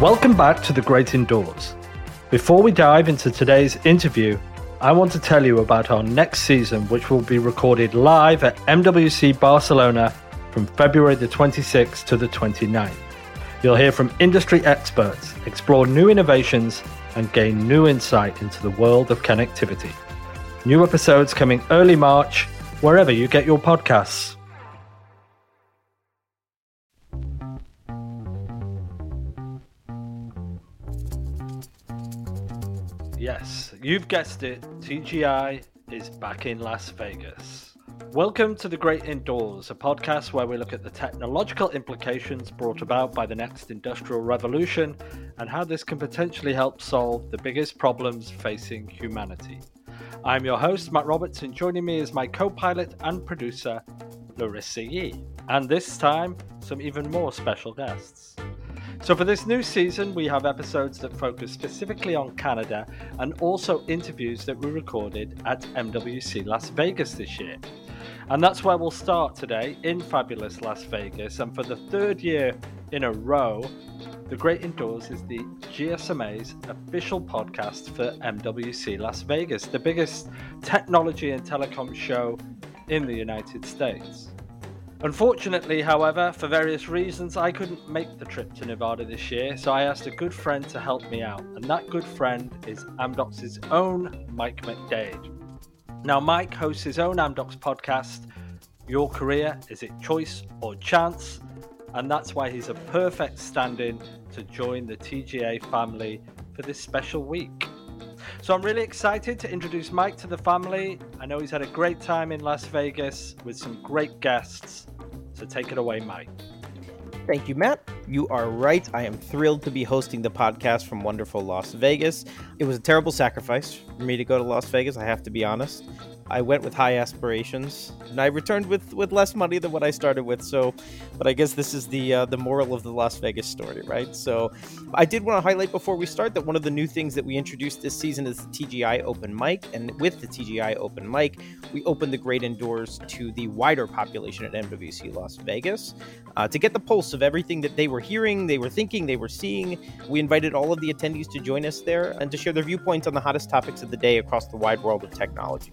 Welcome back to The Great Indoors. Before we dive into today's interview, I want to tell you about our next season, which will be recorded live at MWC Barcelona from February the 26th to the 29th. You'll hear from industry experts, explore new innovations, and gain new insight into the world of connectivity. New episodes coming early March, wherever you get your podcasts. Yes, you've guessed it, TGI is back in Las Vegas. Welcome to The Great Indoors, a podcast where we look at the technological implications brought about by the next industrial revolution and how this can potentially help solve the biggest problems facing humanity. I'm your host, Matt Roberts, and joining me is my co pilot and producer, Larissa Yee. And this time, some even more special guests. So, for this new season, we have episodes that focus specifically on Canada and also interviews that we recorded at MWC Las Vegas this year. And that's where we'll start today in fabulous Las Vegas. And for the third year in a row, The Great Indoors is the GSMA's official podcast for MWC Las Vegas, the biggest technology and telecom show in the United States. Unfortunately, however, for various reasons, I couldn't make the trip to Nevada this year, so I asked a good friend to help me out, and that good friend is Amdocs's own Mike MacDade. Now, Mike hosts his own Amdocs podcast, Your Career Is It Choice or Chance? And that's why he's a perfect stand in to join the TGA family for this special week. So I'm really excited to introduce Mike to the family. I know he's had a great time in Las Vegas with some great guests. So take it away, Mike. Thank you, Matt. You are right. I am thrilled to be hosting the podcast from wonderful Las Vegas. It was a terrible sacrifice for me to go to Las Vegas, I have to be honest. I went with high aspirations, and I returned with with less money than what I started with. So, but I guess this is the uh, the moral of the Las Vegas story, right? So, I did want to highlight before we start that one of the new things that we introduced this season is the TGI Open Mic, and with the TGI Open Mic, we opened the great indoors to the wider population at MWC Las Vegas uh, to get the pulse of everything that they were hearing, they were thinking, they were seeing. We invited all of the attendees to join us there and to share their viewpoints on the hottest topics of the day across the wide world of technology.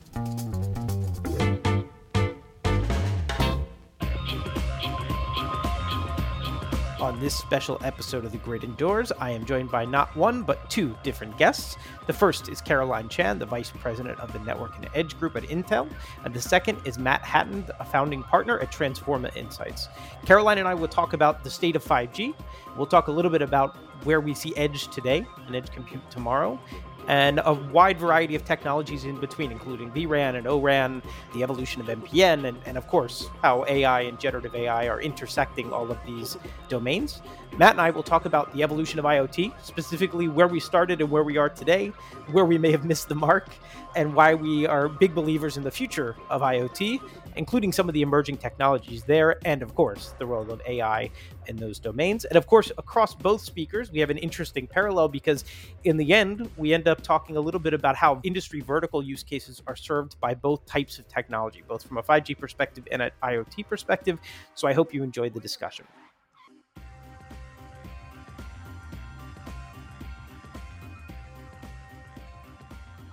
On this special episode of The Great Indoors, I am joined by not one, but two different guests. The first is Caroline Chan, the Vice President of the Network and Edge Group at Intel. And the second is Matt Hatton, a founding partner at Transforma Insights. Caroline and I will talk about the state of 5G. We'll talk a little bit about where we see Edge today and Edge Compute tomorrow and a wide variety of technologies in between, including vRAN and ORAN, the evolution of MPN, and, and of course, how AI and generative AI are intersecting all of these domains. Matt and I will talk about the evolution of IoT, specifically where we started and where we are today, where we may have missed the mark, and why we are big believers in the future of IoT, including some of the emerging technologies there, and of course, the role of AI in those domains. And of course, across both speakers, we have an interesting parallel because in the end, we end up talking a little bit about how industry vertical use cases are served by both types of technology, both from a 5G perspective and an IoT perspective. So I hope you enjoyed the discussion.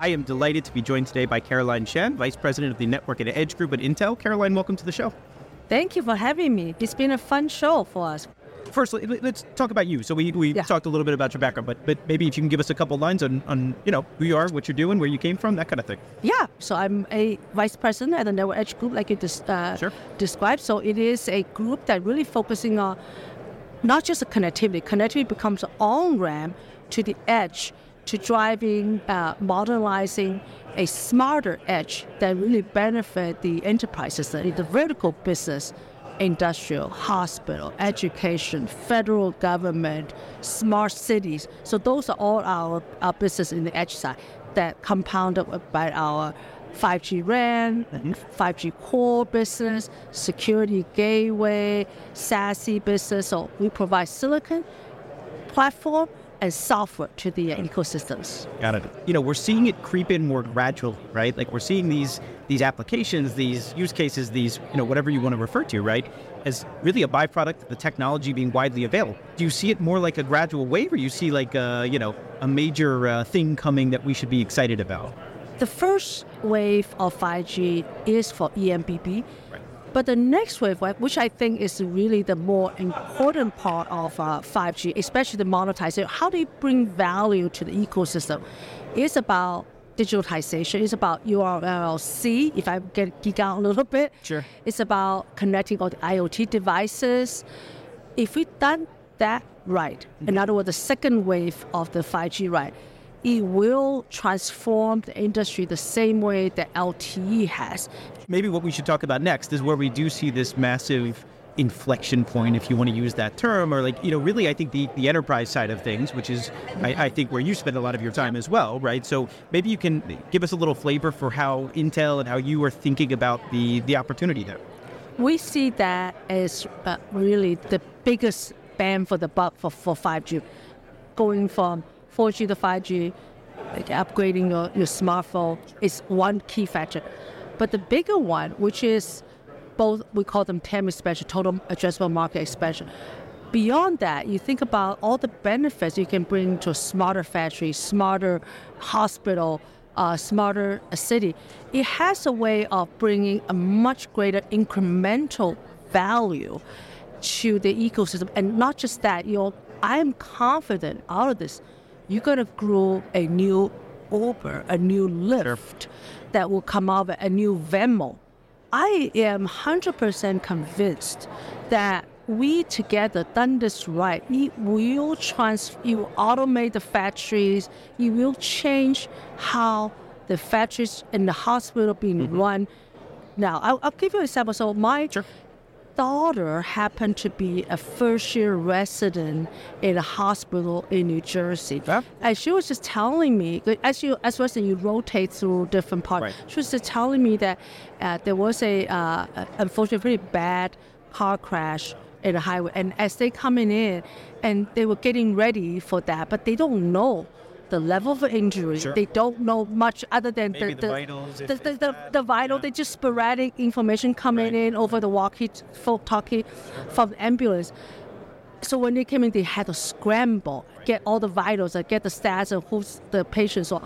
I am delighted to be joined today by Caroline Chan, Vice President of the Network and Edge Group at Intel. Caroline, welcome to the show. Thank you for having me. It's been a fun show for us. First, let's talk about you. So we, we yeah. talked a little bit about your background, but but maybe if you can give us a couple lines on, on you know who you are, what you're doing, where you came from, that kind of thing. Yeah. So I'm a vice president at the Network Edge Group, like you just uh, sure. described. So it is a group that really focusing on not just the connectivity. Connectivity becomes on ramp to the edge to driving, uh, modernizing a smarter edge that really benefit the enterprises, the, the vertical business, industrial, hospital, education, federal government, smart cities. So those are all our, our business in the edge side that compounded by our 5G RAN, mm-hmm. 5G core business, security gateway, SASE business. So we provide silicon platform and software to the ecosystems. Got it. You know, we're seeing it creep in more gradually, right? Like we're seeing these these applications, these use cases, these you know whatever you want to refer to, right? As really a byproduct of the technology being widely available. Do you see it more like a gradual wave, or you see like a, you know a major uh, thing coming that we should be excited about? The first wave of 5G is for eMBB. But the next wave, which I think is really the more important part of uh, 5G, especially the monetization, how do you bring value to the ecosystem, is about digitalization. It's about URLC, if I get geek out a little bit. Sure. It's about connecting all the IoT devices. If we done that right, mm-hmm. in other words, the second wave of the 5G right, it will transform the industry the same way that LTE has. Maybe what we should talk about next is where we do see this massive inflection point, if you want to use that term, or like, you know, really, I think the, the enterprise side of things, which is, I, I, think, where you spend a lot of your time as well, right? So maybe you can give us a little flavor for how Intel and how you are thinking about the, the opportunity there. We see that as uh, really the biggest bang for the buck for, for 5G, going from 4G to 5G, like upgrading your, your smartphone is one key factor. But the bigger one, which is both, we call them TAM expansion, total addressable market expansion. Beyond that, you think about all the benefits you can bring to a smarter factory, smarter hospital, uh, smarter city. It has a way of bringing a much greater incremental value to the ecosystem. And not just that, you know, I'm confident out of this you're going to grow a new Uber, a new Lyft that will come out, a new Venmo. I am 100% convinced that we together done this right. It will trans, it will automate the factories. It will change how the factories and the hospital being mm-hmm. run. Now, I'll, I'll, give you an example. So my sure daughter happened to be a first year resident in a hospital in New Jersey. And she was just telling me, as you as well as you rotate through different parts, right. she was just telling me that uh, there was a uh, unfortunately pretty bad car crash in the highway. And as they coming in, and they were getting ready for that, but they don't know the level of injury. Sure. They don't know much other than the, the, vitals. The, the, the, the, vital, yeah. they just sporadic information coming right. in over the walkie talkie from the ambulance. So when they came in, they had to scramble, get all the vitals, and get the stats of who's the patient. So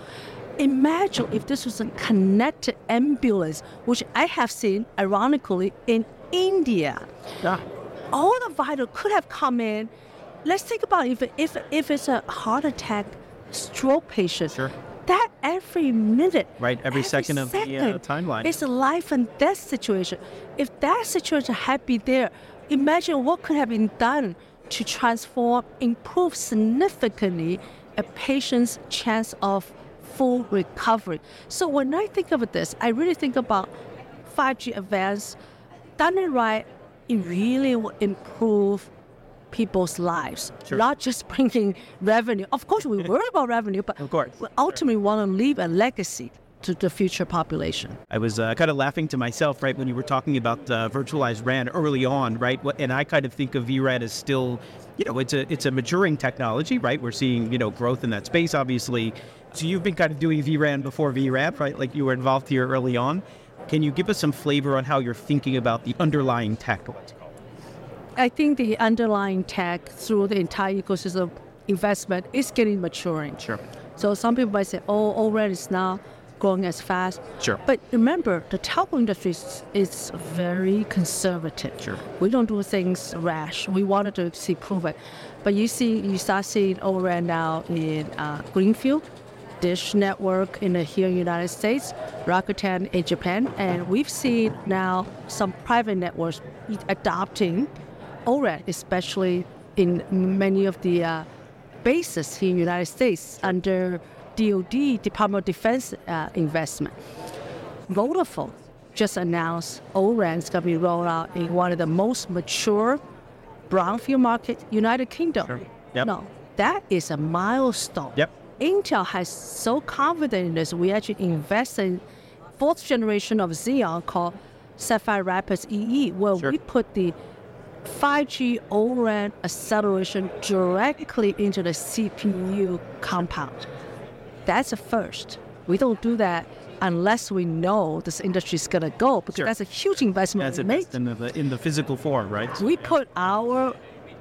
imagine if this was a connected ambulance, which I have seen, ironically, in India. Yeah. All the vital could have come in. Let's think about if if if it's a heart attack stroke patients. Sure. That every minute, right, every, every second, second of the uh, timeline, it's a life and death situation. If that situation had been there, imagine what could have been done to transform, improve significantly a patient's chance of full recovery. So when I think of this, I really think about 5G advance, done it right, it really will improve people's lives, sure. not just bringing revenue. Of course, we worry about revenue, but of course. we ultimately want to leave a legacy to the future population. I was uh, kind of laughing to myself, right, when you were talking about uh, virtualized RAN early on, right? And I kind of think of vRAN as still, you know, it's a it's a maturing technology, right? We're seeing you know growth in that space, obviously. So you've been kind of doing vRAN before vRAN, right? Like you were involved here early on. Can you give us some flavor on how you're thinking about the underlying tech? I think the underlying tech through the entire ecosystem investment is getting maturing. Sure. So some people might say, oh, already it's not growing as fast. Sure. But remember, the telco industry is very conservative. Sure. We don't do things rash. We wanted to see proven. But you see, you start seeing O-RAN now in uh, Greenfield, Dish Network in the here in the United States, Rakuten in Japan, and we've seen now some private networks adopting O-RAN, especially in many of the uh, bases here in the United States under DoD, Department of Defense uh, investment. Vodafone just announced O-RAN is going to be rolled out in one of the most mature brownfield market, United Kingdom. Sure. Yep. No, that is a milestone. Yep. Intel has so confident in this, we actually invest in fourth generation of Xeon called Sapphire Rapids EE, where sure. we put the 5G O-RAN acceleration directly into the CPU compound. That's a first. We don't do that unless we know this industry is going to go because sure. that's a huge investment that's we in the, in the physical form, right? We put our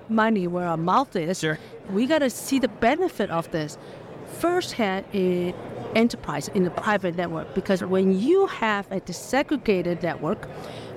money where our mouth is. Sure. We got to see the benefit of this firsthand in enterprise, in the private network, because when you have a disaggregated network,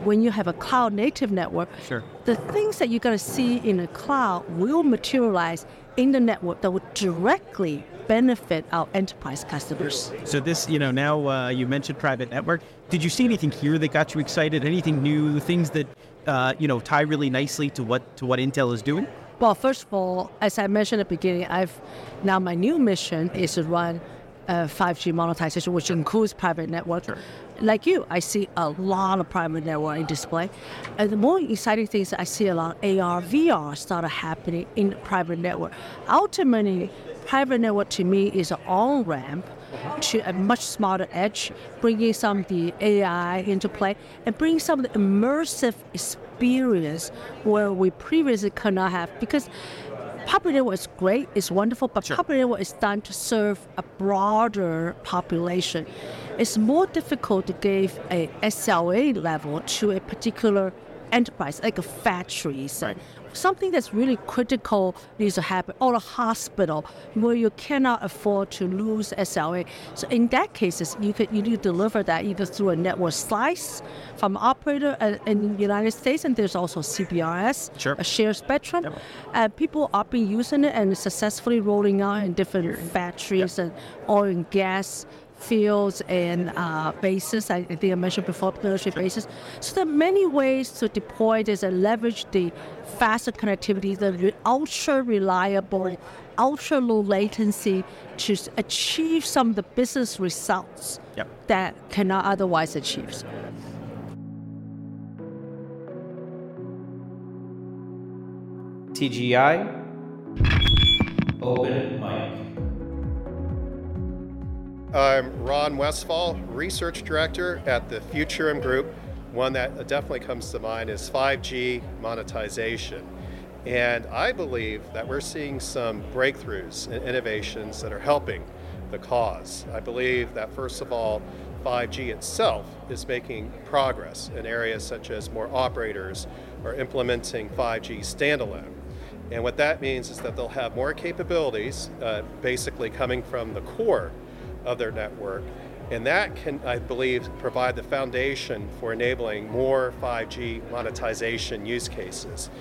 when you have a cloud native network, sure. the things that you're going to see in the cloud will materialize in the network that will directly benefit our enterprise customers. So this, you know, now uh, you mentioned private network. Did you see anything here that got you excited? Anything new? Things that uh, you know tie really nicely to what to what Intel is doing? Well, first of all, as I mentioned at the beginning, I've now my new mission is to run uh, 5G monetization, which includes private network. Sure. Like you, I see a lot of private network in display. And the more exciting things is I see a lot of AR, VR started happening in the private network. Ultimately, private network to me is an on-ramp to a much smarter edge, bringing some of the AI into play and bringing some of the immersive experience where we previously could not have. Because public network is great, it's wonderful, but sure. public network is done to serve a broader population. It's more difficult to give a SLA level to a particular enterprise, like a factory. Right something that's really critical needs to happen, or a hospital where you cannot afford to lose SLA. So in that cases, you could you need to deliver that either through a network slice from operator uh, in the United States, and there's also CBRS, sure. a shared spectrum. Yep. Uh, people are been using it and successfully rolling out in different factories yep. and oil and gas fields and uh, bases. I, think I mentioned before military bases. So there are many ways to deploy this and leverage the faster connectivity, the ultra reliable, ultra low latency to achieve some of the business results yep. that cannot otherwise achieve. TGI Open Mic. I'm Ron Westfall, Research Director at the Futurum Group. One that definitely comes to mind is 5G monetization. And I believe that we're seeing some breakthroughs and innovations that are helping the cause. I believe that, first of all, 5G itself is making progress in areas such as more operators are implementing 5G standalone. And what that means is that they'll have more capabilities, uh, basically coming from the core of their network. And that can, I believe, provide the foundation for enabling more 5G monetization use cases.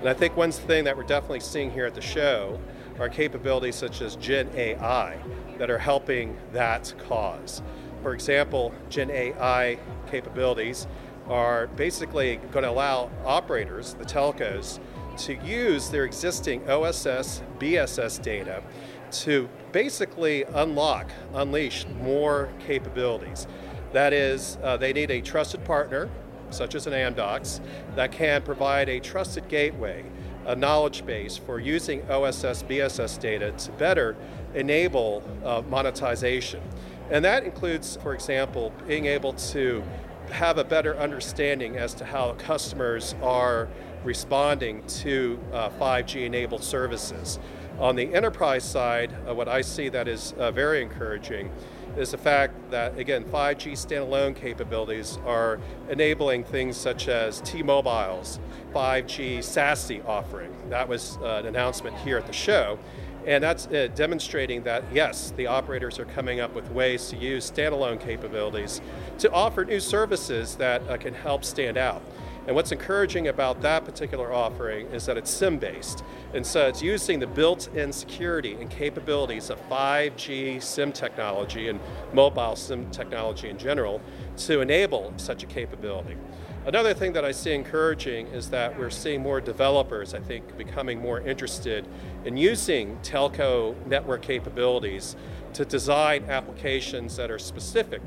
And I think one thing that we're definitely seeing here at the show are capabilities such as Gen AI that are helping that cause. For example, Gen AI capabilities are basically going to allow operators, the telcos, to use their existing OSS, BSS data to basically unlock, unleash more capabilities. That is, uh, they need a trusted partner, such as an Amdocs, that can provide a trusted gateway, a knowledge base for using OSS BSS data to better enable uh, monetization. And that includes, for example, being able to have a better understanding as to how customers are responding to uh, 5G enabled services. On the enterprise side, uh, what I see that is uh, very encouraging is the fact that, again, 5G standalone capabilities are enabling things such as T-Mobile's 5G SASE offering. That was uh, an announcement here at the show. And that's uh, demonstrating that, yes, the operators are coming up with ways to use standalone capabilities to offer new services that uh, can help stand out. And what's encouraging about that particular offering is that it's SIM based. And so it's using the built in security and capabilities of 5G SIM technology and mobile SIM technology in general to enable such a capability. Another thing that I see encouraging is that we're seeing more developers, I think, becoming more interested in using telco network capabilities to design applications that are specific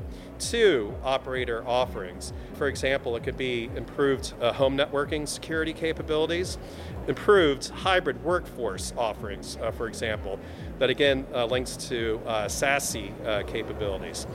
to operator offerings. For example, it could be improved uh, home networking security capabilities, improved hybrid workforce offerings, uh, for example, that again uh, links to uh, SASE uh, capabilities.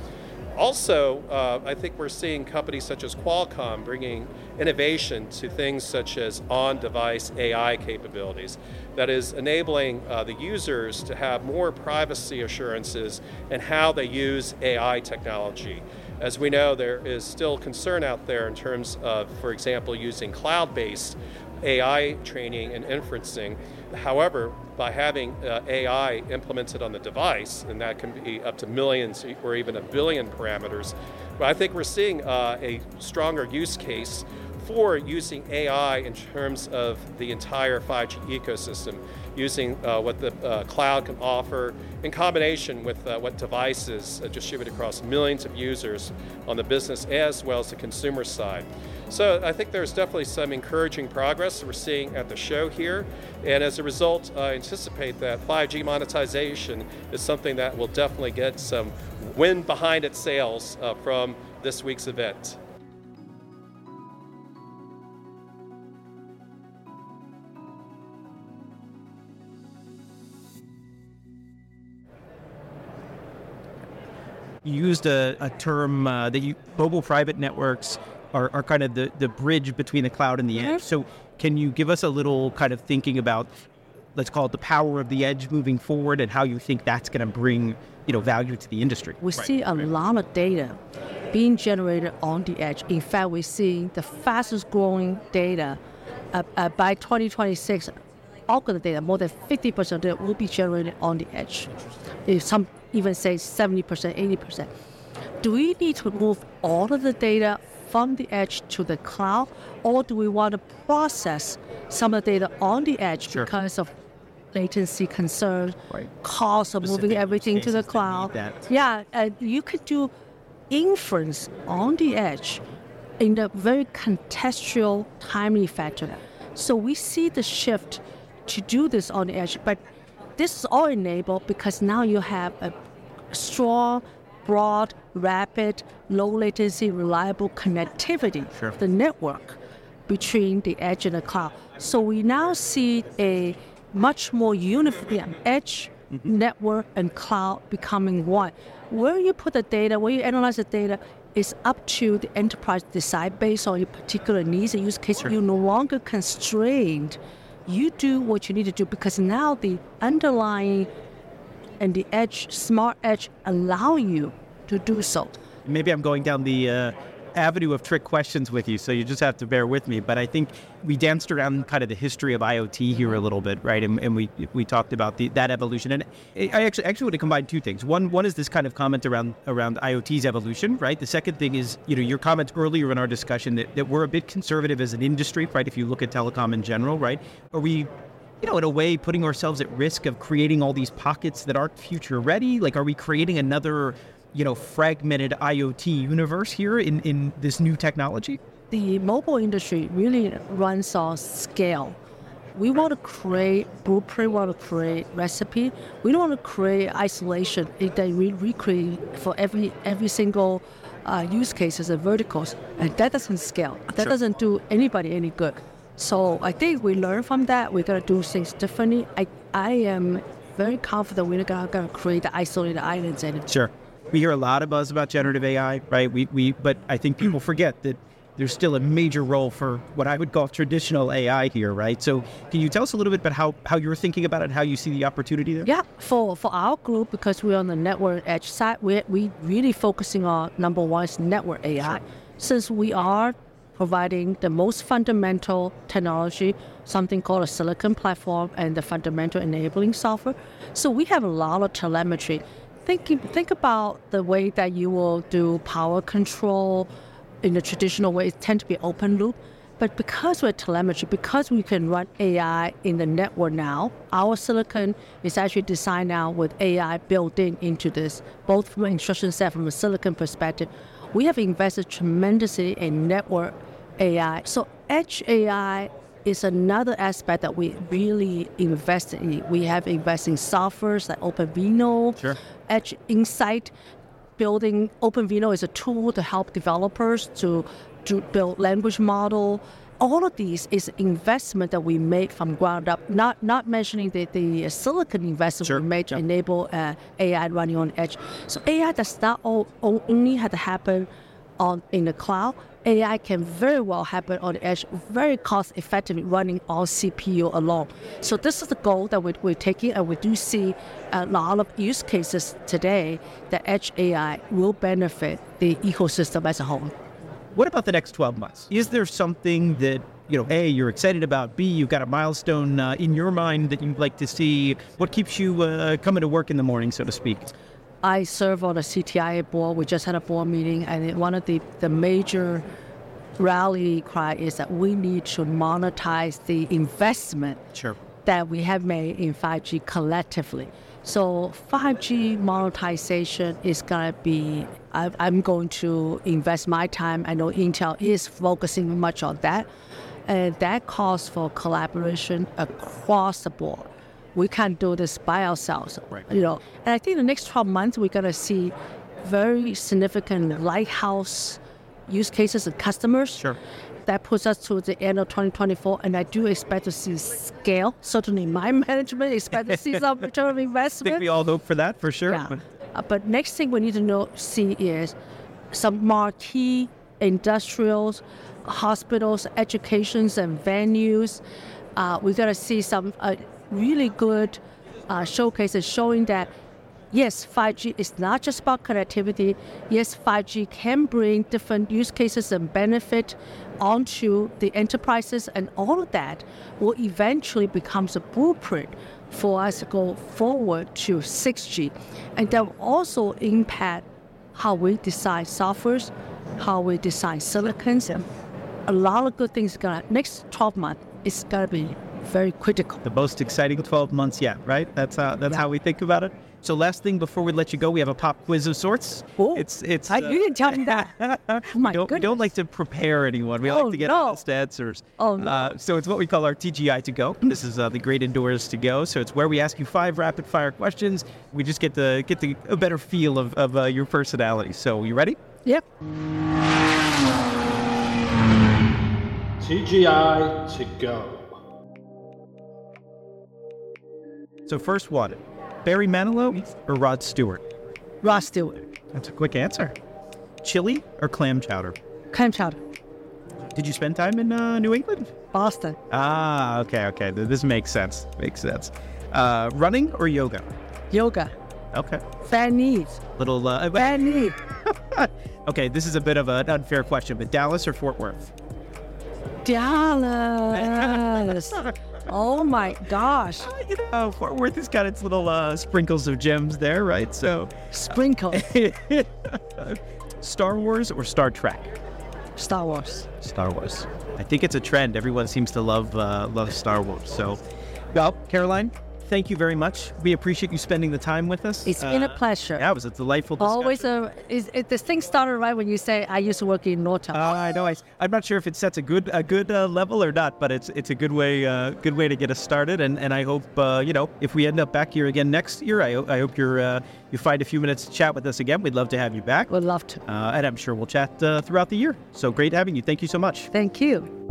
Also, I think we're seeing companies such as Qualcomm bringing innovation to things such as on device AI capabilities that is enabling uh, the users to have more privacy assurances in how they use AI technology. As we know, there is still concern out there in terms of, for example, using cloud based AI training and inferencing. However, by having uh, AI implemented on the device, and that can be up to millions or even a billion parameters, but I think we're seeing uh, a stronger use case for using AI in terms of the entire 5G ecosystem, using uh, what the uh, cloud can offer in combination with uh, what devices uh, distributed across millions of users on the business as well as the consumer side. So I think there's definitely some encouraging progress we're seeing at the show here. And as a result, I anticipate that 5G monetization is something that will definitely get some wind behind its sails uh, from this week's event. You used a, a term uh, that you mobile private networks are, are kind of the, the bridge between the cloud and the edge. So, can you give us a little kind of thinking about, let's call it the power of the edge moving forward, and how you think that's going to bring you know value to the industry? We right. see a right. lot of data being generated on the edge. In fact, we're seeing the fastest growing data uh, uh, by 2026. All of the data, more than 50% of it will be generated on the edge. If some even say 70%, 80%. Do we need to move all of the data from the edge to the cloud, or do we want to process some of the data on the edge sure. because of latency concerns, right. cost of Specific moving everything to the cloud? Yeah, and you could do inference on the edge in a very contextual, timely factor. So we see the shift to do this on the edge, but this is all enabled because now you have a strong broad, rapid, low latency, reliable connectivity sure. the network between the edge and the cloud. So we now see a much more unified edge, mm-hmm. network, and cloud becoming one. Where you put the data, where you analyze the data, is up to the enterprise to decide based on your particular needs and use case. Sure. You're no longer constrained. You do what you need to do because now the underlying and the edge, smart edge, allow you to do so. Maybe I'm going down the uh, avenue of trick questions with you, so you just have to bear with me. But I think we danced around kind of the history of IoT here a little bit, right? And, and we we talked about the, that evolution. And I actually actually want to combine two things. One one is this kind of comment around around IoT's evolution, right? The second thing is you know your comments earlier in our discussion that, that we're a bit conservative as an industry, right? If you look at telecom in general, right? Are we you know, in a way, putting ourselves at risk of creating all these pockets that aren't future ready? Like, are we creating another, you know, fragmented IoT universe here in, in this new technology? The mobile industry really runs on scale. We want to create blueprint, we want to create recipe. We don't want to create isolation that we recreate for every every single uh, use cases and verticals, and that doesn't scale. That sure. doesn't do anybody any good. So I think we learn from that. We're gonna do things differently. I I am very confident we're not gonna create the isolated islands anymore. Sure. We hear a lot of buzz about generative AI, right? We we but I think people forget that there's still a major role for what I would call traditional AI here, right? So can you tell us a little bit about how, how you're thinking about it, how you see the opportunity there? Yeah, for, for our group, because we're on the network edge side, we're we really focusing on number one is network AI. Sure. Since we are providing the most fundamental technology, something called a silicon platform, and the fundamental enabling software. So we have a lot of telemetry. Think, think about the way that you will do power control in the traditional way, it tend to be open loop. But because we're telemetry, because we can run AI in the network now, our silicon is actually designed now with AI built in into this, both from an instruction set from a silicon perspective. We have invested tremendously in network AI. So edge AI is another aspect that we really invest in. We have invested in softwares like OpenVINO, sure. Edge Insight. Building OpenVINO is a tool to help developers to, to build language model. All of these is investment that we make from ground up. Not not mentioning the, the silicon investment sure. we made to enable uh, AI running on edge. So AI does not all, only had to happen on in the cloud AI can very well happen on the edge, very cost effectively running on CPU alone. So this is the goal that we, we're taking, and we do see a lot of use cases today that edge AI will benefit the ecosystem as a whole. What about the next 12 months? Is there something that you know, A, you're excited about, B, you've got a milestone uh, in your mind that you'd like to see? What keeps you uh, coming to work in the morning, so to speak? I serve on the CTIA board. We just had a board meeting, and one of the, the major rally cry is that we need to monetize the investment sure. that we have made in 5G collectively. So 5G monetization is going to be, I, I'm going to invest my time. I know Intel is focusing much on that. And that calls for collaboration across the board. We can't do this by ourselves. Right. You know, and I think the next 12 months we're gonna see very significant lighthouse use cases and customers. Sure. That puts us to the end of 2024, and I do expect to see scale. Certainly, my management expect to see some return of investment. I think we all hope for that for sure. Yeah. Uh, but next thing we need to know, see is some marquee industrials hospitals, educations, and venues. Uh, we're going to see some uh, really good uh, showcases showing that yes, 5G is not just about connectivity. Yes, 5G can bring different use cases and benefit onto the enterprises, and all of that will eventually become a blueprint for us to go forward to 6G. And that will also impact how we design softwares, how we design silicons, and a lot of good things gonna next 12 months is gonna be very critical. The most exciting 12 months yet, right? That's how that's yeah. how we think about it. So last thing before we let you go, we have a pop quiz of sorts. Oh, it's it's. I, uh, you didn't tell me that. oh my we don't, we don't like to prepare anyone. We oh, like to get no. honest answers. Oh no. Uh, so it's what we call our TGI to go. This is uh, the Great Indoors to go. So it's where we ask you five rapid fire questions. We just get to get the, a better feel of of uh, your personality. So you ready? Yep. TGI to go. So first one, Barry Manilow or Rod Stewart? Rod Stewart. That's a quick answer. Chili or clam chowder? Clam chowder. Did you spend time in uh, New England? Boston. Ah, okay, okay. This makes sense. Makes sense. Uh, running or yoga? Yoga. Okay. Bad knees. Little uh, bad knee. okay, this is a bit of an unfair question, but Dallas or Fort Worth? Dallas. oh my gosh. Uh, you know, Fort Worth has got its little uh, sprinkles of gems there, right? So, sprinkle. Star Wars or Star Trek? Star Wars. Star Wars. I think it's a trend. Everyone seems to love uh, love Star Wars. So, well, Caroline, thank you very much. We appreciate you spending the time with us. It's uh, been a uh, pleasure. Yeah, it was a delightful discussion. Always a, is, it, this thing started right when you say, I used to work in Nortel. Uh, I know. I, am not sure if it sets a good a good uh, level or not, but it's it's a good way uh, good way to get us started. And, and I hope, uh, you know, if we end up back here again next year, I, I hope you're you find a few minutes to chat with us again. We'd love to have you back. We'd love to. and I'm sure we'll chat throughout the year. So great having you. Thank you so much. Thank you.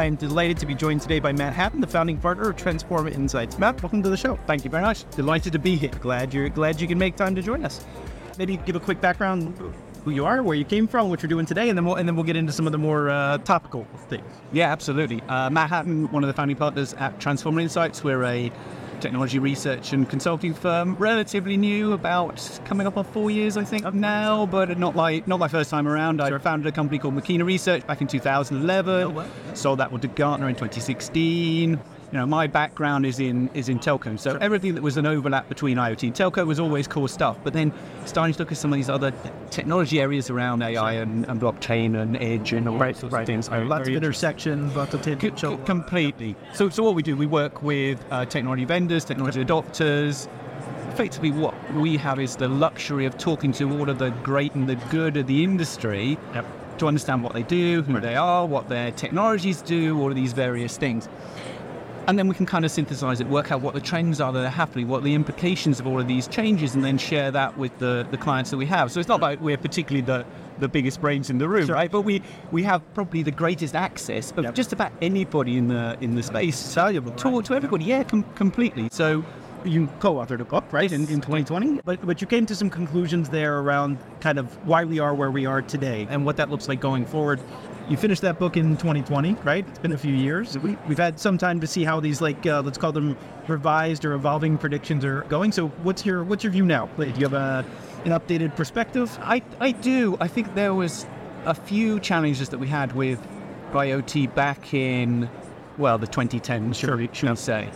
I am delighted to be joined today by Matt Hatton, the founding partner of Transforma Insights. Matt, welcome to the show. Thank you very much. Delighted to be here. Glad you're glad you can make time to join us. Maybe give a quick background who you are, where you came from, what you're doing today, and then we'll and then we'll get into some of the more uh, topical things. Yeah, absolutely. Uh, Matt Hatton, one of the founding partners at Transforma Insights. We're a technology research and consulting firm, relatively new, about coming up on four years, I think, now, but not my not my first time around. Sure. I founded a company called Machina Research back in 2011, oh, sold that one to Gartner in 2016 you know, my background is in is in telco, so everything that was an overlap between IoT and telco was always core stuff. But then starting to look at some of these other technology areas around AI and, and blockchain and edge and all right, sorts right. of things. Right. Lots of intersections, lots of potential. C- completely. So, so what we do, we work with uh, technology vendors, technology adopters. Effectively, what we have is the luxury of talking to all of the great and the good of the industry. Yep to understand what they do, who they are, what their technologies do, all of these various things and then we can kind of synthesize it, work out what the trends are that are happening, what the implications of all of these changes, and then share that with the, the clients that we have. So it's not like we're particularly the, the biggest brains in the room, Sure. right? But we, we have probably the greatest access of Yep. just about anybody in the in the space. valuable, to, to everybody, yeah, com- completely. So you co-authored a book, right, in, in 2020. But but you came to some conclusions there around kind of why we are where we are today and what that looks like going forward. You finished that book in 2020, right? It's been a few years. We, we've had some time to see how these, like, uh, let's call them revised or evolving predictions are going. So, what's your what's your view now? Do you have a, an updated perspective? I, I do. I think there was a few challenges that we had with IoT back in, well, the 2010s, should, we, should we say.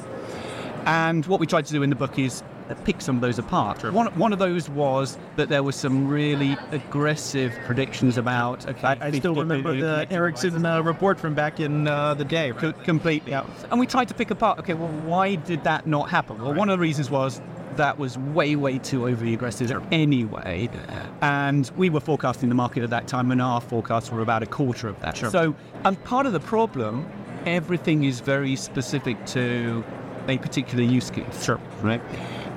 And what we tried to do in the book is pick some of those apart. One, one of those was that there were some really aggressive predictions about. Okay, I, I still remember the Ericsson uh, report from back in uh, the day. Completely out. And we tried to pick apart, okay, well, why did that not happen? Well, one of the reasons was that was way, way too overly aggressive anyway. And we were forecasting the market at that time, and our forecasts were about a quarter of that. So, and part of the problem, everything is very specific to a particular use case. Sure. Right.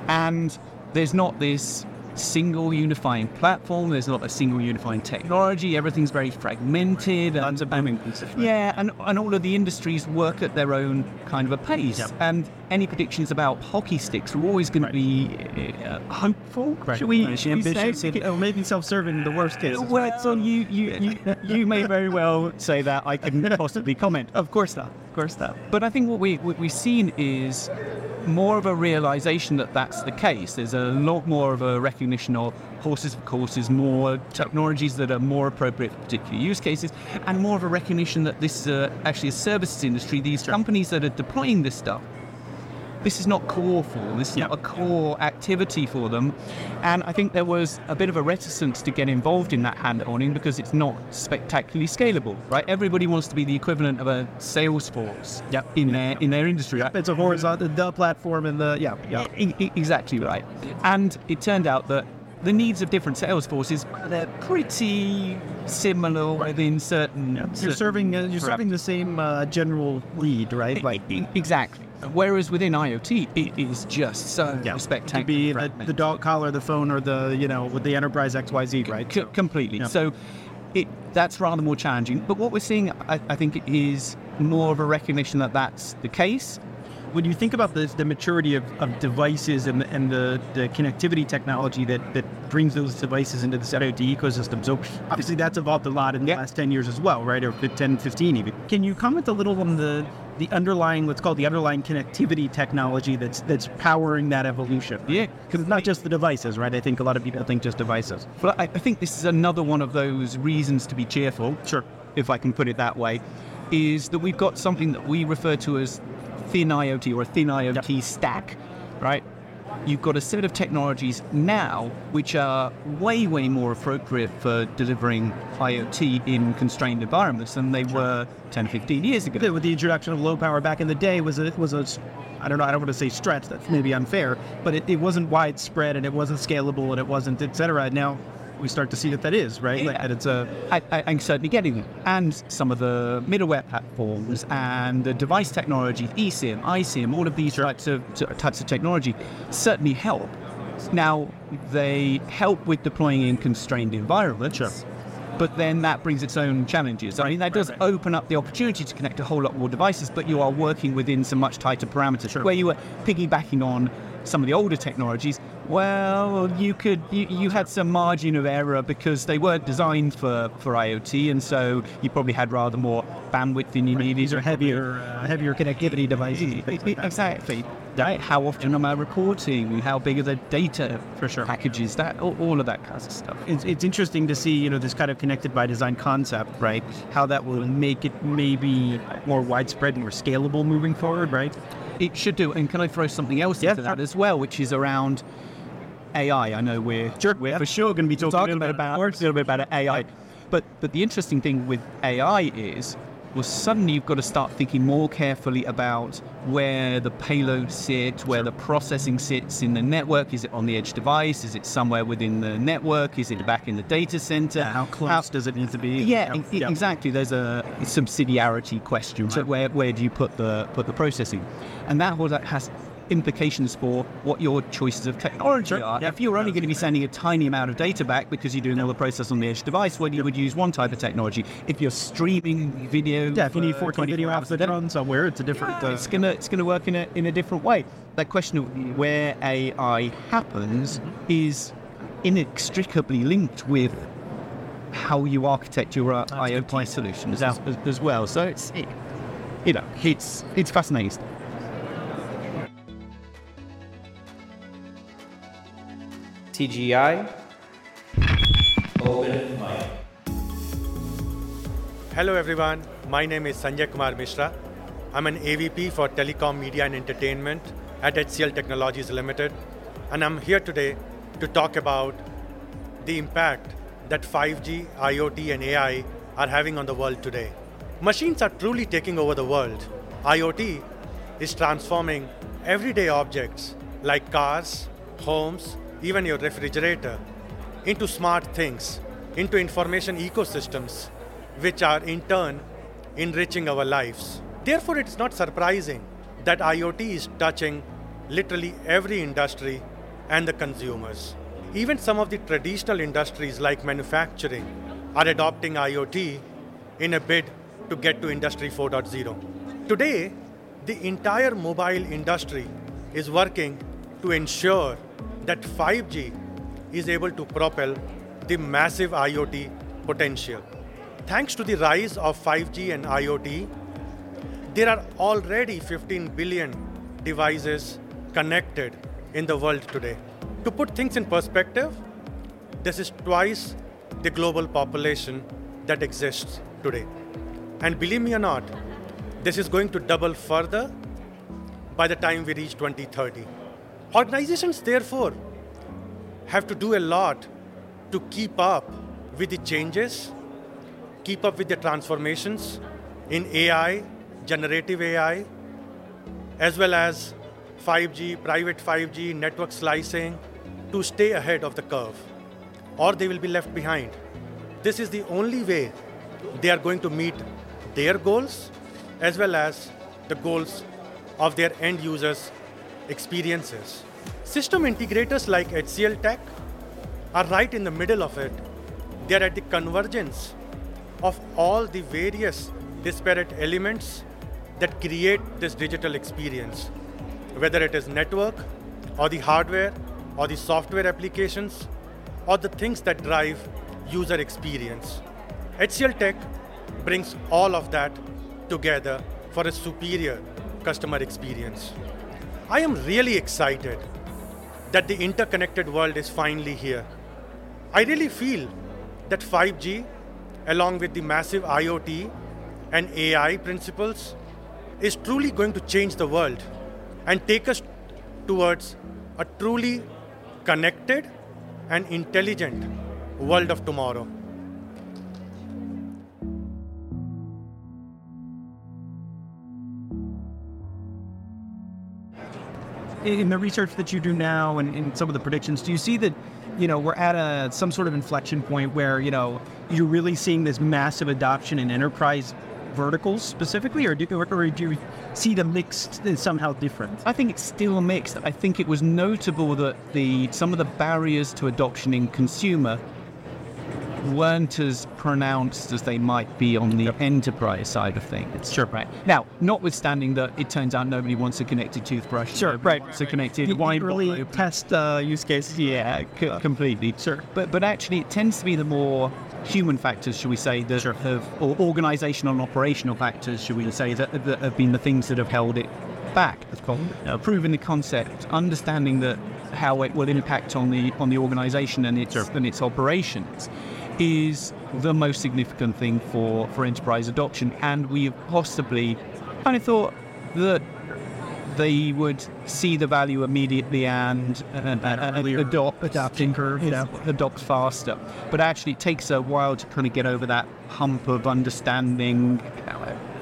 And there's not this single unifying platform. There's not a single unifying technology. Everything's very fragmented. And, and- yeah, and, and all of the industries work at their own kind of a pace. Yep. And any predictions about hockey sticks are always going to be uh, hopeful. Should we, Right. should we say? ambitious, oh, maybe self-serving in the worst case. Well, so you, you, you, you may very well say that. I couldn't possibly comment. Of course not. Of course not. But I think what, we, what we've seen is more of a realization that that's the case. There's a lot more of a recognition of horses for courses, more technologies that are more appropriate for particular use cases, and more of a recognition that this is a, actually a services industry. These companies that are deploying this stuff this is not core for them. This is not a core activity for them. And I think there was a bit of a reticence to get involved in that hand holding because it's not spectacularly scalable, right? Everybody wants to be the equivalent of a Salesforce Yep. in their in their industry. right? It's a horizontal, the platform and the, yeah, yeah. E- e- exactly right. And it turned out that the needs of different sales forces they're pretty similar within certain. You're certain serving, uh, you're serving the same uh, general lead, right? Like, exactly. Whereas within IoT, it is just so yeah, spectacular. to be the, the dog collar, the phone, or the, you know, with the enterprise XYZ, right? C- completely. Yeah. So it that's rather more challenging. But what we're seeing, I, I think, is more of a recognition that that's the case. When you think about this, the maturity of, of devices and, and the, the connectivity technology that, that brings those devices into this IoT ecosystem, so obviously that's evolved a lot in the Yeah. last 10 years as well, right? Or 10, 15 even. Can you comment a little on the, the underlying, what's called the underlying connectivity technology that's that's powering that evolution? Yeah. Because it's not just the devices, right? I think a lot of people think just devices. But I, I think this is another one of those reasons to be cheerful. Sure. if I can put it that way, is that we've got something that we refer to as thin IoT or a thin IoT stack, right? You've got a set of technologies now which are way, way more appropriate for delivering IoT in constrained environments than they were 10, 15 years ago. With the introduction of low power back in the day was a was a I don't know I don't want to say stretch that's maybe unfair but it, it wasn't widespread and it wasn't scalable and it wasn't et cetera now we start to see that that is right like that it's a I, I, I'm certainly getting them. And some of the middleware platforms and the device technology, eSIM, iSIM, all of these types of types of technology certainly help. Now they help with deploying in constrained environments. But then that brings its own challenges. I mean, that does open up the opportunity to connect a whole lot more devices, but you are working within some much tighter parameters. Where you are piggybacking on some of the older technologies, well, you could you, you had some margin of error because they weren't designed for, for IoT, and so you probably had rather more bandwidth than you needed. these are heavier uh, heavier connectivity devices Exactly. Right? How often am I reporting? How big are the data For sure. packages? That all, all of that kind of stuff. it's, it's interesting to see you know this kind of connected by design concept right how that will make it maybe more widespread and more scalable moving forward right It should do. And can I throw something else Yeah, into that sure. as well, which is around AI? I know we're Sure, we're yeah. for sure going to be talking, Talking a little bit about about a little bit about AI. But but the interesting thing with AI is well, suddenly you've got to start thinking more carefully about where the payload sits, where the processing sits in the network. Is it on the edge device? Is it somewhere within the network? Is it back in the data center? How close how, does it need to be? Yeah, exactly. There's a subsidiarity question. Right. So where, where do you put the put the processing? And that has implications for what your choices of technology sure. are. If you're only going to be sending a tiny amount of data back because you're doing all the process on the edge device, well, you would use one type of technology. If you're streaming video, yeah, if you need 4K video out the run somewhere, it's a different. Uh, it's gonna it's gonna work in a in a different way. That question of where AI happens mm-hmm. is inextricably linked with how you architect your uh, IoT solutions as, as, as, well. So it's it, you know it's it's fascinating. TGI. Open mic. Hello everyone, my name is Sanjay Kumar Mishra. I'm an AVP for Telecom Media and Entertainment at HCL Technologies Limited, and I'm here today to talk about the impact that 5G, IoT, and AI are having on the world today. Machines are truly taking over the world. IoT is transforming everyday objects like cars, homes, even your refrigerator, into smart things, into information ecosystems, which are in turn enriching our lives. Therefore, it's not surprising that IoT is touching literally every industry and the consumers. Even some of the traditional industries like manufacturing are adopting IoT in a bid to get to Industry 4.0. Today, the entire mobile industry is working to ensure that 5G is able to propel the massive IoT potential. Thanks to the rise of 5G and IoT, there are already 15 billion devices connected in the world today. To put things in perspective, this is twice the global population that exists today. And believe me or not, this is going to double further by the time we reach 2030. Organizations, therefore, have to do a lot to keep up with the changes, keep up with the transformations in AI, generative AI, as well as 5G, private 5G, network slicing, to stay ahead of the curve, or they will be left behind. This is the only way they are going to meet their goals as well as the goals of their end users' experiences. System integrators like HCL Tech are right in the middle of it. They're at the convergence of all the various disparate elements that create this digital experience, whether it is network or the hardware or the software applications or the things that drive user experience. HCL Tech brings all of that together for a superior customer experience. I am really excited that the interconnected world is finally here. I really feel that 5G, along with the massive IoT and AI principles, is truly going to change the world and take us towards a truly connected and intelligent world of tomorrow. In the research that you do now and in some of the predictions, do you see that, you know, we're at a some sort of inflection point where, you know, you're really seeing this massive adoption in enterprise verticals specifically, or do, or, do you see the mixed uh, somehow different? I think it's still mixed. I think it was notable that the some of the barriers to adoption in consumer weren't as pronounced as they might be on the yep. enterprise side of things. Sure. Right. Now, notwithstanding that it turns out nobody wants a connected toothbrush. Sure. Right. A connected the, wine early bottle. test uh, use case. Yeah, c- completely. Sure. But but actually, it tends to be the more human factors, should we say, that sure. have, or organizational and operational factors, should we say, that, that have been the things that have held it back. That's called uh, proving the concept, understanding that how it will impact on the on the organization and its sure. and its operations is the most significant thing for, for enterprise adoption. And we possibly kind of thought that they would see the value immediately and, and, and adopt, adapting curve, yeah. adopt faster. But actually, it takes a while to kind of get over that hump of understanding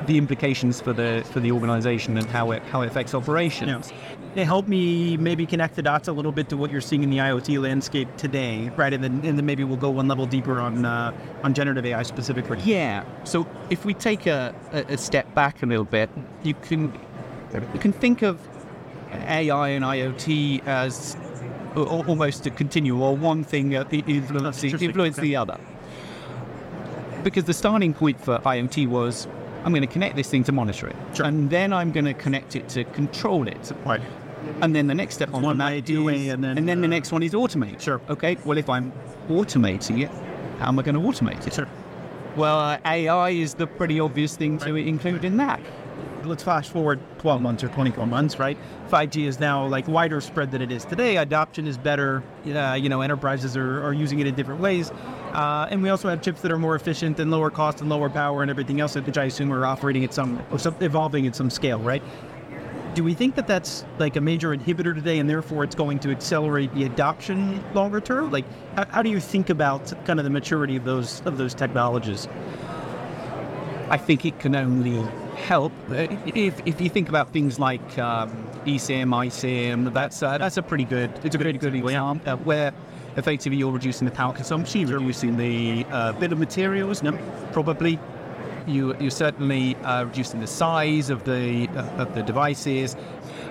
the implications for the for the organization and how it how it affects operations. Yeah. They help me maybe connect the dots a little bit to what you're seeing in the IoT landscape today, right? And then, and then maybe we'll go one level deeper on uh, on generative AI specifically. Yeah. So if we take a, a, a step back a little bit, you can you can think of AI and IoT as almost a continuum, or one thing influences influence the other. Because the starting point for IoT was I'm going to connect this thing to monitor it, sure. and then I'm going to connect it to control it. Right. And then the next step on one that is, and then, and then uh, the next one is automate. Sure. Okay. Well, if I'm automating it, how am I going to automate it? Sure. Well, uh, AI is the pretty obvious thing to include in that. Let's fast forward 12 months or 24 months, right? 5G is now like wider spread than it is today. Adoption is better. Uh, you know, enterprises are, are using it in different ways. Uh, and we also have chips that are more efficient and lower cost and lower power and everything else, which I assume are operating at some, or some evolving at some scale, right? Do we think that that's like a major inhibitor today, and therefore it's going to accelerate the adoption longer term? Like, how, how do you think about kind of the maturity of those of those technologies? I think it can only help if, if you think about things like um, eSIM, iSIM. That's uh, that's a pretty good. It's a pretty good example uh, where effectively you're reducing the power consumption, you're reducing the uh, bit of materials, no, probably. You, you're certainly uh, reducing the size of the uh, of the devices.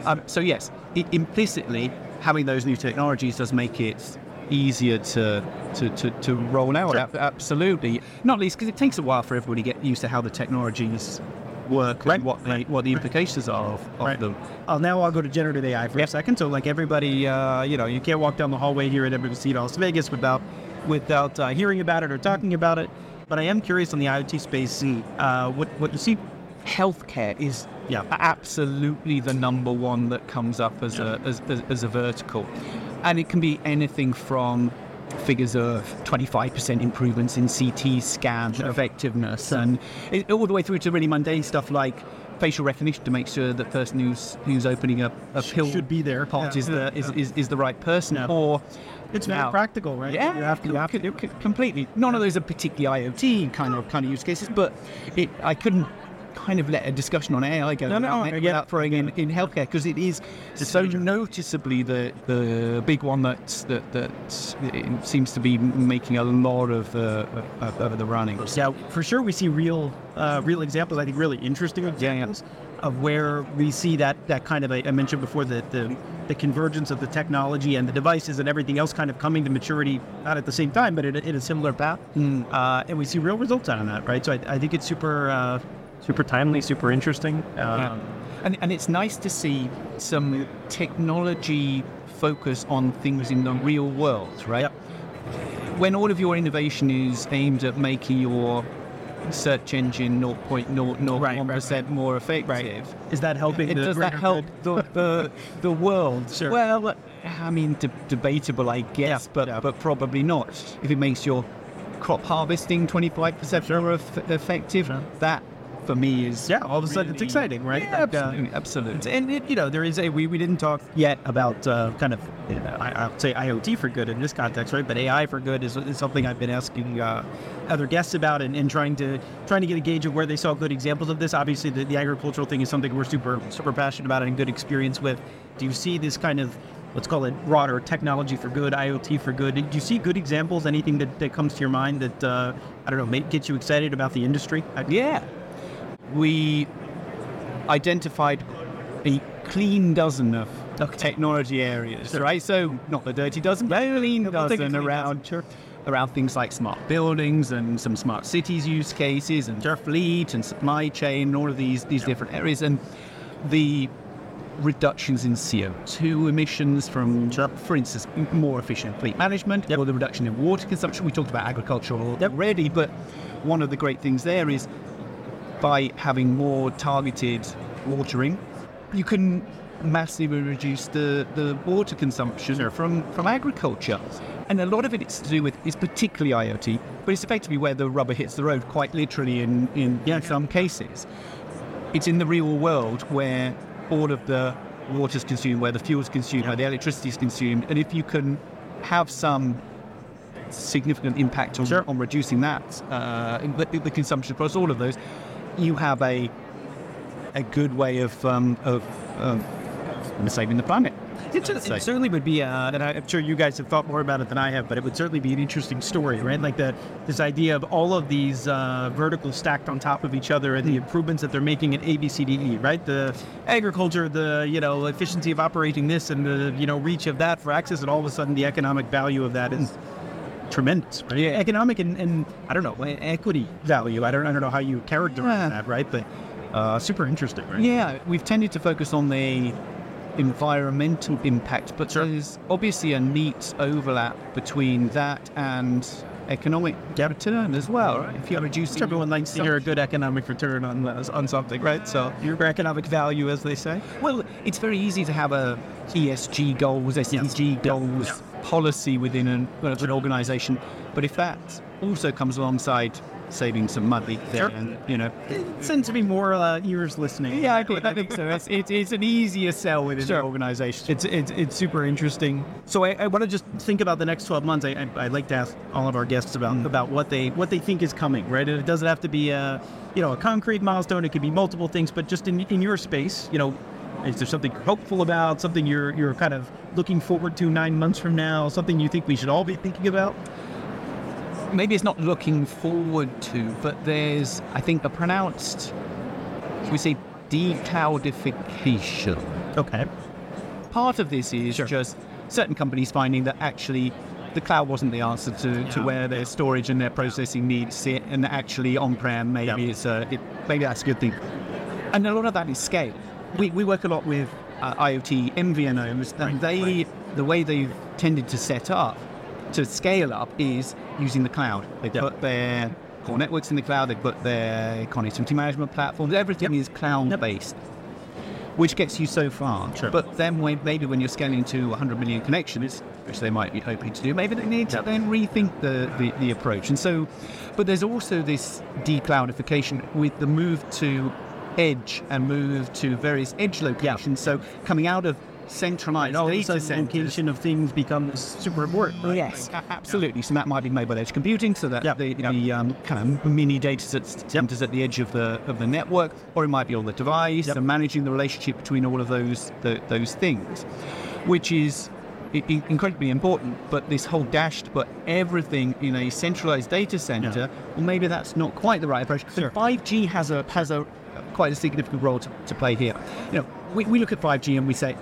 Um, so yes, it, implicitly having those new technologies does make it easier to to, to, to roll out. Sure. Absolutely, not least because it takes a while for everybody to get used to how the technologies work Right. and what the, what the implications are of, of Right. them. Uh, now I'll go to generative AI for a second. So, like everybody, uh, you know, you can't walk down the hallway here at MWC Las Vegas without without uh, hearing about it or talking about it. But I am curious on the IoT space. Uh, what what you see? Healthcare is Yeah. absolutely the number one that comes up as a as, as, as a vertical, and it can be anything from figures of 25% improvements in CT scan effectiveness and it, all the way through to really mundane stuff like facial recognition to make sure that person who's who's opening a, a pill should be there. pot Yeah. is the is, is, is the right person Yeah. or It's very now- practical, right? Yeah, you have to. You have to. completely. None of those are particularly IoT kind of kind of use cases, but it, I couldn't kind of let a discussion on AI go No, no, without, get without it. throwing in, in healthcare because it is so noticeably the the big one that's, that that seems to be making a lot of the of, of the running. Yeah, for sure, we see real, uh, real examples. I think really interesting examples of where we see that that kind of. I I mentioned before the, the the convergence of the technology and the devices and everything else kind of coming to maturity, not at the same time, but in a, in a similar path. Uh, and we see real results out of that, right? So I, I think it's super, uh, super timely, super interesting. Um, And, and it's nice to see some technology focus on things in the real world, right? Yep. When all of your innovation is aimed at making your search engine 0.001% more effective, Is that helping? it, the does that help the, the, the world? Sure. Well, I mean, de- debatable, I guess, Yeah, but, yeah. but probably not. If it makes your crop harvesting 25% more eff- effective, that for me is Yeah, all of a sudden it's exciting, right? Yeah, Like, uh, absolutely, absolutely. And it, you know, there is a we, we didn't talk yet about uh, kind of you know, I, I would say IoT for good in this context, right? But AI for good is, is something I've been asking uh, other guests about and, and trying to trying to get a gauge of where they saw good examples of this. Obviously, the, the agricultural thing is something we're super super passionate about and good experience with. Do you see this kind of let's call it broader technology for good, IoT for good? Do you see good examples? Anything that, that comes to your mind that uh, I don't know, make, get you excited about the industry? I, Yeah. We identified a clean dozen of technology areas, right? So not the dirty dozen, but a clean We'll take a dozen clean around dozen, sure. around things like smart buildings and some smart cities use cases and fleet and supply chain and all of these these different areas and the reductions in CO2 emissions from, for instance, more efficient fleet management or the reduction in water consumption. We talked about agriculture already, but one of the great things there is by having more targeted watering, you can massively reduce the, the water consumption from, from agriculture. And a lot of it is to do with, is particularly IoT, but it's effectively where the rubber hits the road, quite literally in, in some cases. It's in the real world where all of the water is consumed, where the fuel is consumed, where the electricity is consumed. And if you can have some significant impact on, Sure. on reducing that, uh, the, the consumption across all of those, you have a a good way of um, of, of saving the planet. It, it certainly would be, uh, and I'm sure you guys have thought more about it than I have, but it would certainly be an interesting story, right? Like the this idea of all of these uh, verticals stacked on top of each other and the improvements that they're making in ABCDE, right? The agriculture, the you know efficiency of operating this, and the you know reach of that for access, and all of a sudden the economic value of that is tremendous, right? Yeah. Economic and, and I don't know equity value. I don't I don't know how you characterize yeah. that, right? But uh, super interesting, right? Yeah, we've tended to focus on the environmental impact, but sure. there's obviously a neat overlap between that and economic return as well, right? If you're reducing, everyone likes to hear a good economic return on on something, right? So your economic value, as they say. Well, it's very easy to have a ESG goals, SDG goals yeah. Policy within an, an organization, but if that also comes alongside saving some money there. Sure. you know, it tends to be more uh, ears listening. Yeah, I, I think so. It's, it's, it's, an easier sell within sure. the organization. It's, it's, it's super interesting. So I, I want to just think about the next 12 months. I, I, I like to ask all of our guests about mm. about what they what they think is coming. Right, and it doesn't have to be a you know a concrete milestone. It could be multiple things, but just in in your space, you know. Is there something hopeful about? Something you're you're kind of looking forward to nine months from now? Something you think we should all be thinking about? maybe it's not looking forward to, but there's, I think, a pronounced, we say, decloudification. Okay. Part of this is sure. just certain companies finding that actually the cloud wasn't the answer to, yeah. to where their storage and their processing needs sit, and actually on-prem maybe yeah. it's a, it, maybe that's a good thing. And a lot of that is scale. We, we work a lot with uh, IoT MVNOs, and they right. the way they've tended to set up to scale up is using the cloud. They yep. put their core networks in the cloud, they put their connectivity management platforms, everything yep. is cloud based. Which gets you so far. Sure. But then when, maybe when you're scaling to 100 million connections, which they might be hoping to do, maybe they need to then rethink the, the, the approach. And so, but there's also this decloudification with the move to edge and move to various edge locations. So coming out of centralized all data location of things becomes super important. Right? Yes, absolutely. So that might be mobile edge computing, so that yep. the, yep. the um, kind of mini data centers yep. at the edge of the of the network, or it might be on the device, and managing the relationship between all of those the, those things, which is incredibly important, but this whole dashed but everything in a centralized data center, yeah. well, maybe that's not quite the right approach. Sure. 5G has a has a quite a significant role to, to play here. You know, we, we look at 5G and we say,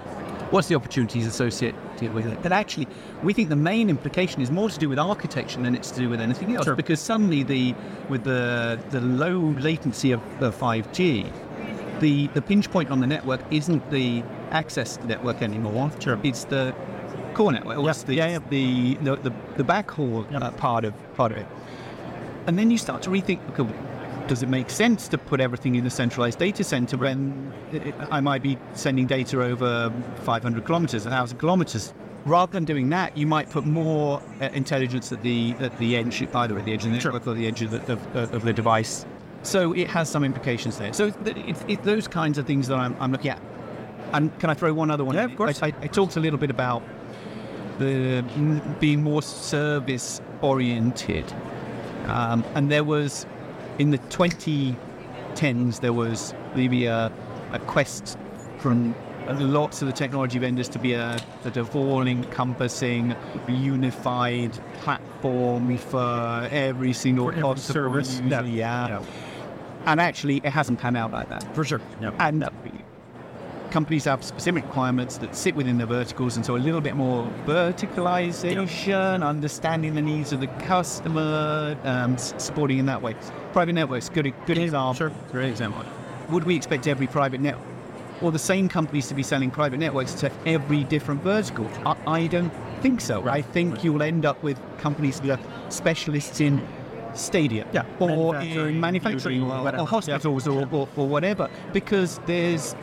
what's the opportunities associated with it? But actually, we think the main implication is more to do with architecture than it's to do with anything else. Sure. Because suddenly, the with the the low latency of the 5G, the the pinch point on the network isn't the access network anymore. Sure. It's the core network. Yep. The, yeah, yeah. the, the the the backhaul yep. uh, part of part of it. And then you start to rethink does it make sense to put everything in a centralized data center when I might be sending data over 500 kilometers, 1,000 kilometers? Rather than doing that, you might put more uh, intelligence at the at the edge, either at the edge of the network or the edge of the, of, of the device. So it has some implications there. So it's, it's those kinds of things that I'm, I'm, looking at. And can I throw one other one? Yeah, of course. I, I, I talked a little bit about the being more service oriented, um, and there was in the 2010s, there was maybe a, a quest from lots of the technology vendors to be a sort of all-encompassing, unified platform for every single for service. Yeah. yeah. And actually, it hasn't panned out like that. For sure. And companies have specific requirements that sit within their verticals, and so a little bit more verticalization, understanding the needs of the customer, um, supporting in that way. Private networks, good, good example. Sure, great example. Would we expect every private network or the same companies to be selling private networks to every different vertical? I, I don't think so. Right. I think you'll end up with companies that are specialists in stadium yeah, or in manufacturing or, or hospitals yeah. or, or, or, whatever because there's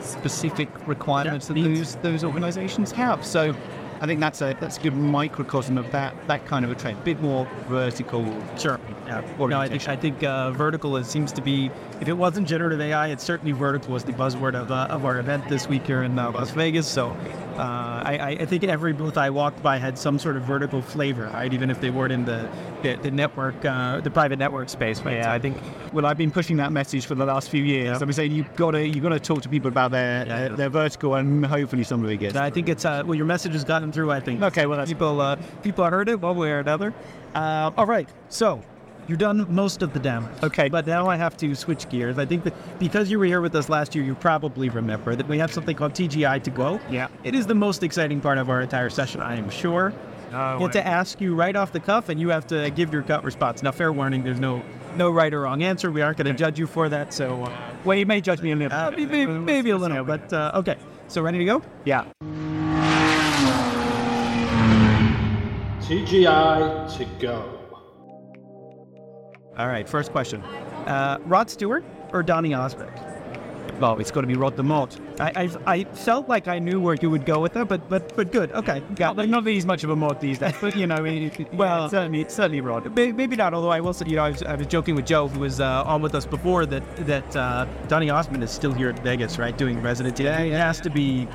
specific requirements yeah, that those those organisations have. So I think that's a that's a good microcosm of that that kind of a trend. A bit more vertical. Sure. Yeah. No, I think I think uh, vertical is, seems to be. If it wasn't generative AI, it's certainly vertical was the buzzword of uh, of our event this week here in uh, Las Vegas. So Uh, I, I, think every booth I walked by had some sort of vertical flavor, right? Even if they weren't in the the, the network, uh, the private network space. Right? Yeah, I think. Well, I've been pushing that message for the last few years. I've been saying you've got to you've got to talk to people about their yeah. their vertical, and hopefully somebody gets. I think it's uh, well, your message has gotten through. I think. Okay, well, people uh, people heard it one way or another. Uh, all right, so You've done most of the damage. Okay. But now I have to switch gears. I think that because you were here with us last year, you probably remember that we have something called TGI to go. Yeah. It is the most exciting part of our entire session, I am sure. Oh, get to ask you right off the cuff, and you have to give your gut response. Now, fair warning, there's no no right or wrong answer. We aren't going to judge you for that. So, uh, well, you may judge me a little. Uh, maybe, maybe, a little, but uh, okay. So, ready to go? Yeah. TGI to go. All right, first question. Uh, Rod Stewart or Donny Osmond? Well, it's got to be Rod the Mod. I, I, I felt like I knew where you would go with that, but but but good. Okay, got well, not that he's much of a mod these days, but you know, well, yeah, certainly certainly Rod. Maybe not. Although I will say, you know, I was, I was joking with Joe, who was uh, on with us before, that that uh, Donny Osmond is still here at Vegas, right, doing residency. Yeah, it has to be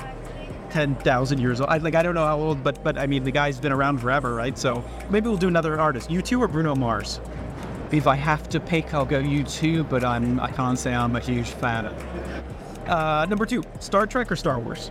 ten thousand years old. I, like I don't know how old, but but I mean the guy's been around forever, right? So maybe we'll do another artist. U2 or Bruno Mars? If I have to pick, I'll go U2, but I'm I can't say I'm a huge fan. Uh, number two, Star Trek or Star Wars?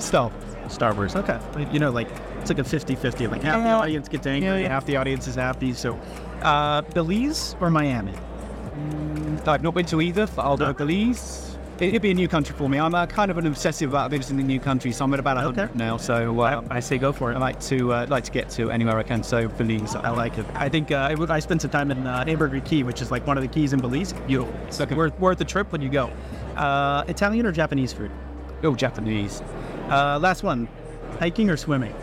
Star Star Wars. Okay. You know, like it's like a 50-50. Like half the audience gets angry, yeah, yeah. half the audience is happy. So, uh, Belize or Miami? Mm, I've not been to either. but I'll go Belize it'd be a new country for me. I'm uh, kind of an obsessive about visiting new countries, so I'm at about 100 okay. now. So uh, I, I, say go for it. I like to uh, like to get to anywhere I can. So Belize, I like it. I think uh, I, I spent some time in uh, Ambergris Caye, which is like one of the keys in Belize. Beautiful. It's okay. worth worth the trip when you go. Uh, Italian or Japanese food? Oh, Japanese. last one, hiking or swimming?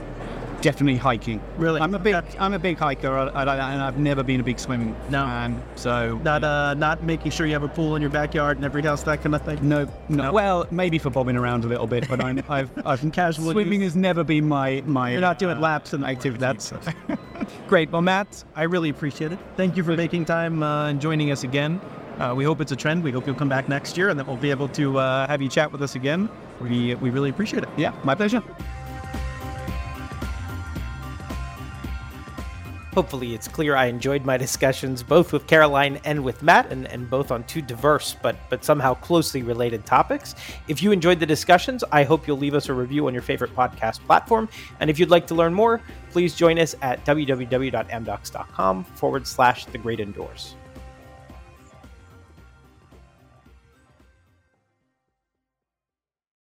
Definitely hiking. Really, I'm a big I'm a big hiker, and I've never been a big swimming no. fan. So not uh, not making sure you have a pool in your backyard and every house, that kind of thing. No, no. no. Well, maybe for bobbing around a little bit, but I'm, I've I've casual. Swimming has never been my my. You're not doing uh, laps and activity. That's great. Well, Matt, I really appreciate it. Thank you for making time uh, and joining us again. Uh, we hope it's a trend. We hope you'll come back next year, and then we'll be able to uh, have you chat with us again. We we really appreciate it. Yeah, my pleasure. Hopefully it's clear I enjoyed my discussions both with Caroline and with Matt, and, and both on two diverse but but somehow closely related topics. If you enjoyed the discussions, I hope you'll leave us a review on your favorite podcast platform. And if you'd like to learn more, please join us at www.amdocs.com forward slash the great indoors.